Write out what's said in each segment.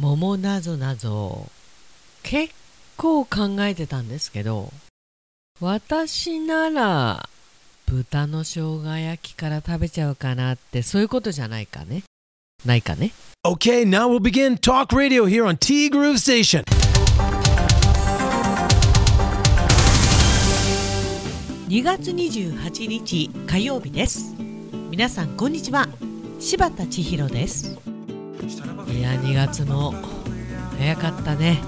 桃なぞなぞ。結構考えてたんですけど私なら豚の生姜焼きから食べちゃうかなってそういうことじゃないかね。ないかね。Okay, now we'll begin Talk Radio here on T Groove Station. 2月28日火曜日です。皆さんこんにちは。柴田千尋ですいや2月も早かったね。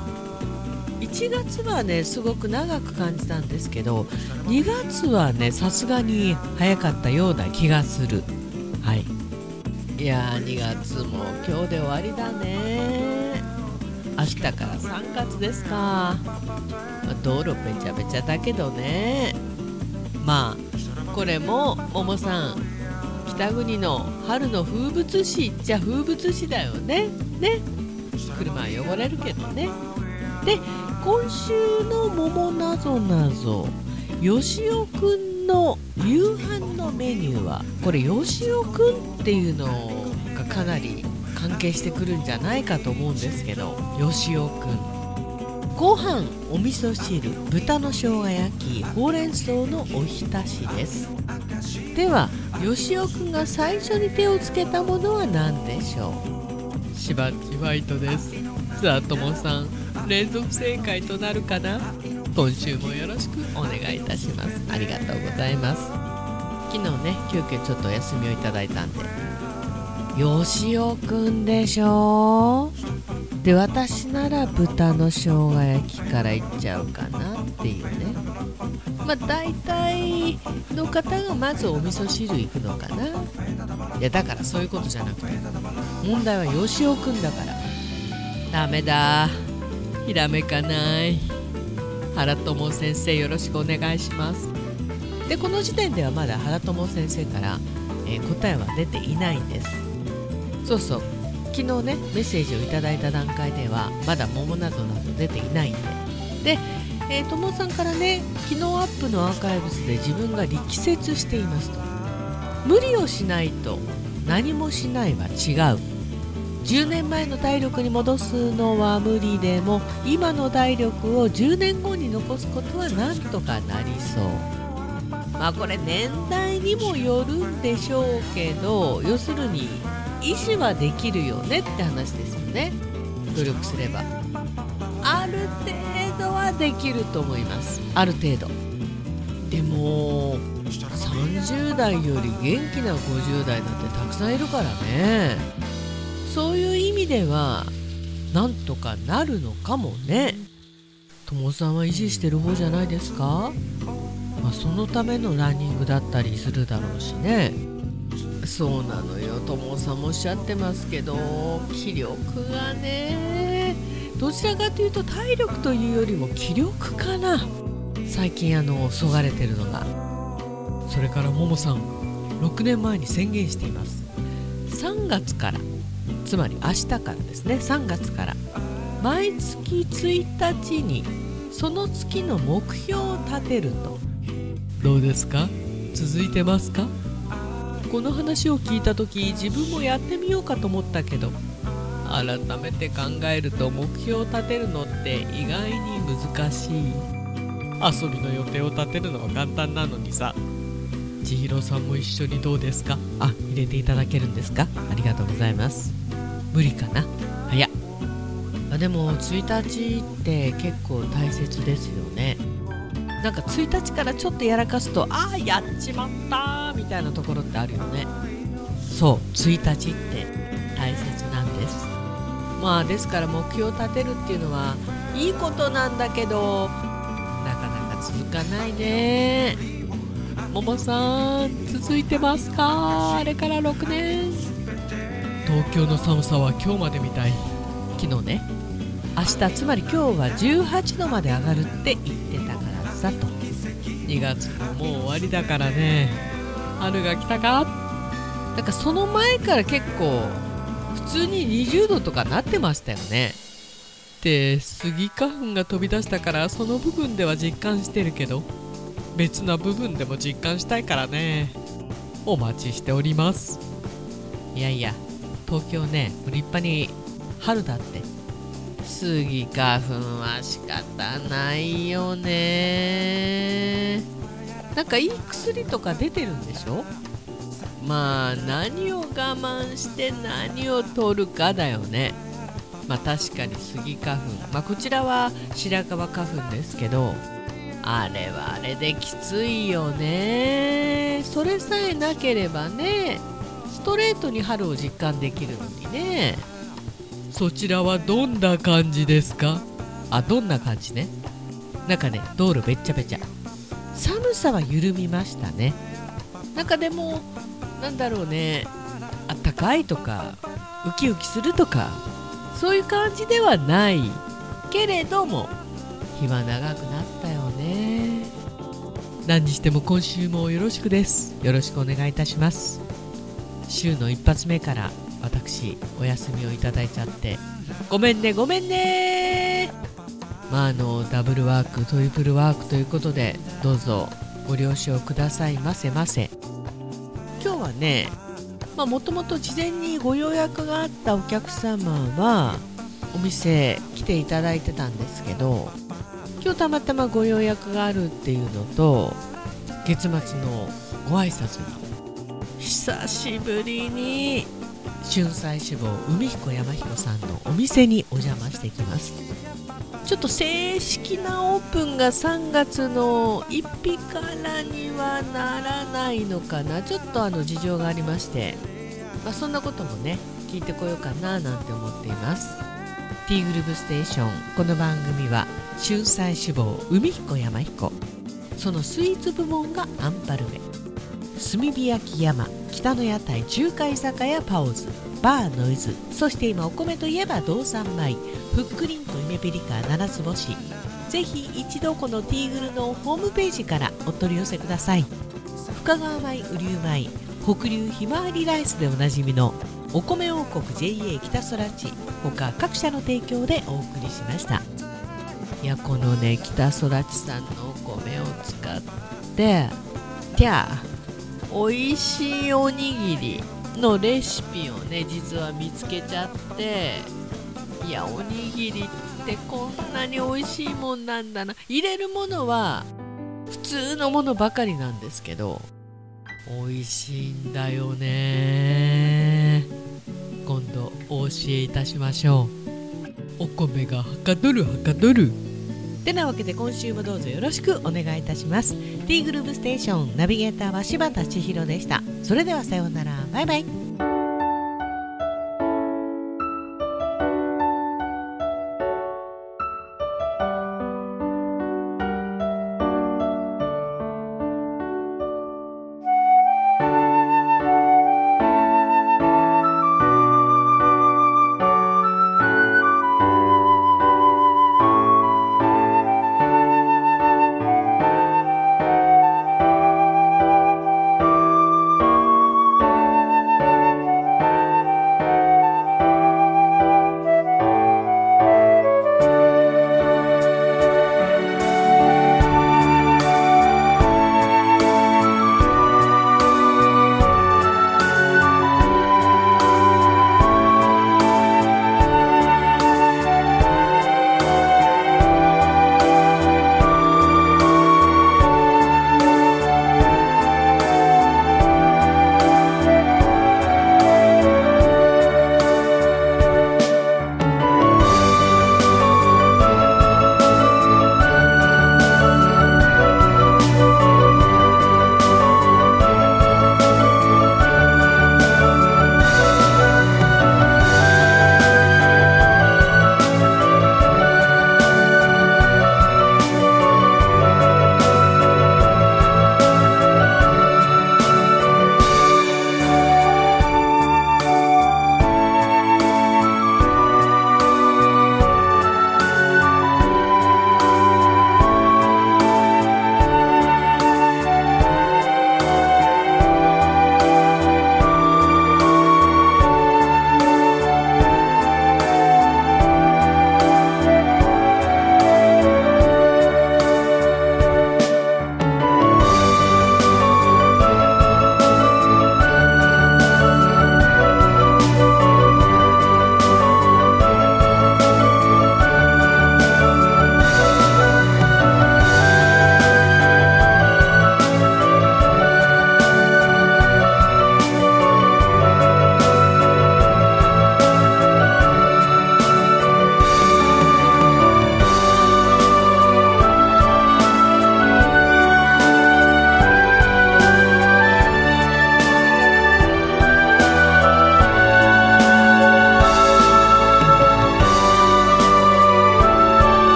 1月はねすごく長く感じたんですけど2月はねさすがに早かったような気がする。はい。いやー2月も今日で終わりだね。明日から3月ですか、まあ道路べちゃべちゃだけどね。まあこれも桃さん北国の春の風物詩っちゃ風物詩だよね。ね。車は汚れるけどね。で今週の「桃なぞなぞ」よしおくんの夕飯のメニューはこれよしおくんっていうのがかなり関係してくるんじゃないかと思うんですけど。よしおくん。ご飯お味噌汁豚の生姜焼きほうれん草のおひたしです。ではよしおくんが最初に手をつけたものは何でしょうしばっちファイトです。さあともさん連続正解となるかな。今週もよろしくお願いいたします。ありがとうございます。昨日ね急遽ちょっとお休みをいただいたんで。よしおくんでしょ。で私なら豚の生姜焼きからいっちゃうかなっていうね。まあ大体の方がまずお味噌汁行くのかな。いやだからそういうことじゃなくて。問題はよしおくんだから。ダメだ。ひらめかない。原友先生よろしくお願いします。でこの時点ではまだ原友先生から、えー答えは出ていないんです。そうそう。昨日ねメッセージをいただいた段階ではまだ桃などなど出ていないんで。で、えー、友さんからね昨日アップのアーカイブスで自分が力説していますと。無理をしないと何もしないは違う。10年前の体力に戻すのは無理でも今の体力を10年後に残すことはなんとかなりそう。まあこれ年代にもよるんでしょうけど要するに維持はできるよねって話ですよね。努力すれば。ある程度はできると思います。ある程度。でも30代より元気な50代なんてたくさんいるからね。そういう意味ではなんとかなるのかもね。ともさんは維持してる方じゃないですか、まあ、そのためのランニングだったりするだろうしね。そうなのよ。ともさんもおっしゃってますけど気力がね。どちらかというと体力というよりも気力かな。最近あのそがれてるのが。それからももさん6年前に宣言しています。3月から。つまり明日からですね。3月から。毎月1日にその月の目標を立てると。どうですか？続いてますか？この話を聞いた時自分もやってみようかと思ったけど改めて考えると目標を立てるのって意外に難しい。遊びの予定を立てるのは簡単なのにさ。千尋さんも一緒にどうですか？あ入れていただけるんですか？ありがとうございます。無理かな？早っ。あでも1日って結構大切ですよね。なんか1日からちょっとやらかすとああやっちまったみたいなところってあるよね。そう1日ってまあですから目標を立てるっていうのはいいことなんだけどなかなか続かないね。ももさん続いてますか？あれから6年。東京の寒さは今日までみたい。昨日ね。明日つまり今日は18度まで上がるって言ってたからさと。2月ももう終わりだからね。春が来たか？なんかその前から結構普通に20度とかなってましたよね。でスギ花粉が飛び出したからその部分では実感してるけど別な部分でも実感したいからね。お待ちしております。いやいや東京ね立派に春だって。スギ花粉は仕方ないよね。なんかいい薬とか出てるんでしょ？まあ何を我慢して何を取るかだよね。まあ確かにスギ花粉。まあこちらは白樺花粉ですけどあれはあれできついよね。それさえなければねストレートに春を実感できるのにね。そちらはどんな感じですか？あどんな感じね？なんかね道路べっちゃべちゃ。寒さは緩みましたね。なんかでもなんだろうね。あったかいとかウキウキするとかそういう感じではない。けれども日は長くなったよね。何にしても今週もよろしくです。よろしくお願いいたします。週の一発目から私お休みをいただいちゃって。ごめんねごめんね。まああのダブルワークトリプルワークということでどうぞご了承くださいませませ。はねもともと事前にご予約があったお客様はお店来ていただいてたんですけど今日たまたまご予約があるっていうのと月末のご挨拶に久しぶりに春菜志望海彦山彦さんのお店にお邪魔してきます。ちょっと正式なオープンが3月の1日からにはならないのかな。ちょっとあの事情がありまして、まあ、そんなこともね聞いてこようかななんて思っています。ティーグルーブステーション。この番組は春菜志望海彦山彦。そのスイーツ部門がアンパルメ。炭火焼き山北の屋台中華居酒屋パオズバーノイズそして今お米といえば道産米ふっくりんとイメピリカ七つ星。ぜひ一度このティーグルのホームページからお取り寄せください。深川米雨竜米北流ひまわりライスでおなじみのお米王国 JA 北空地他各社の提供でお送りしました。いやこのね北空地さんのお米を使っててゃ美味しいおにぎりのレシピをね実は見つけちゃっていやおにぎりってこんなに美味しいもんなんだな。入れるものは普通のものばかりなんですけど美味しいんだよね。今度お教えいたしましょう。お米がはかどるはかどる。てなわけで今週もどうぞよろしくお願いいたします。T グループステーションナビゲーターは柴田千尋でした。それではさようなら。バイバイ。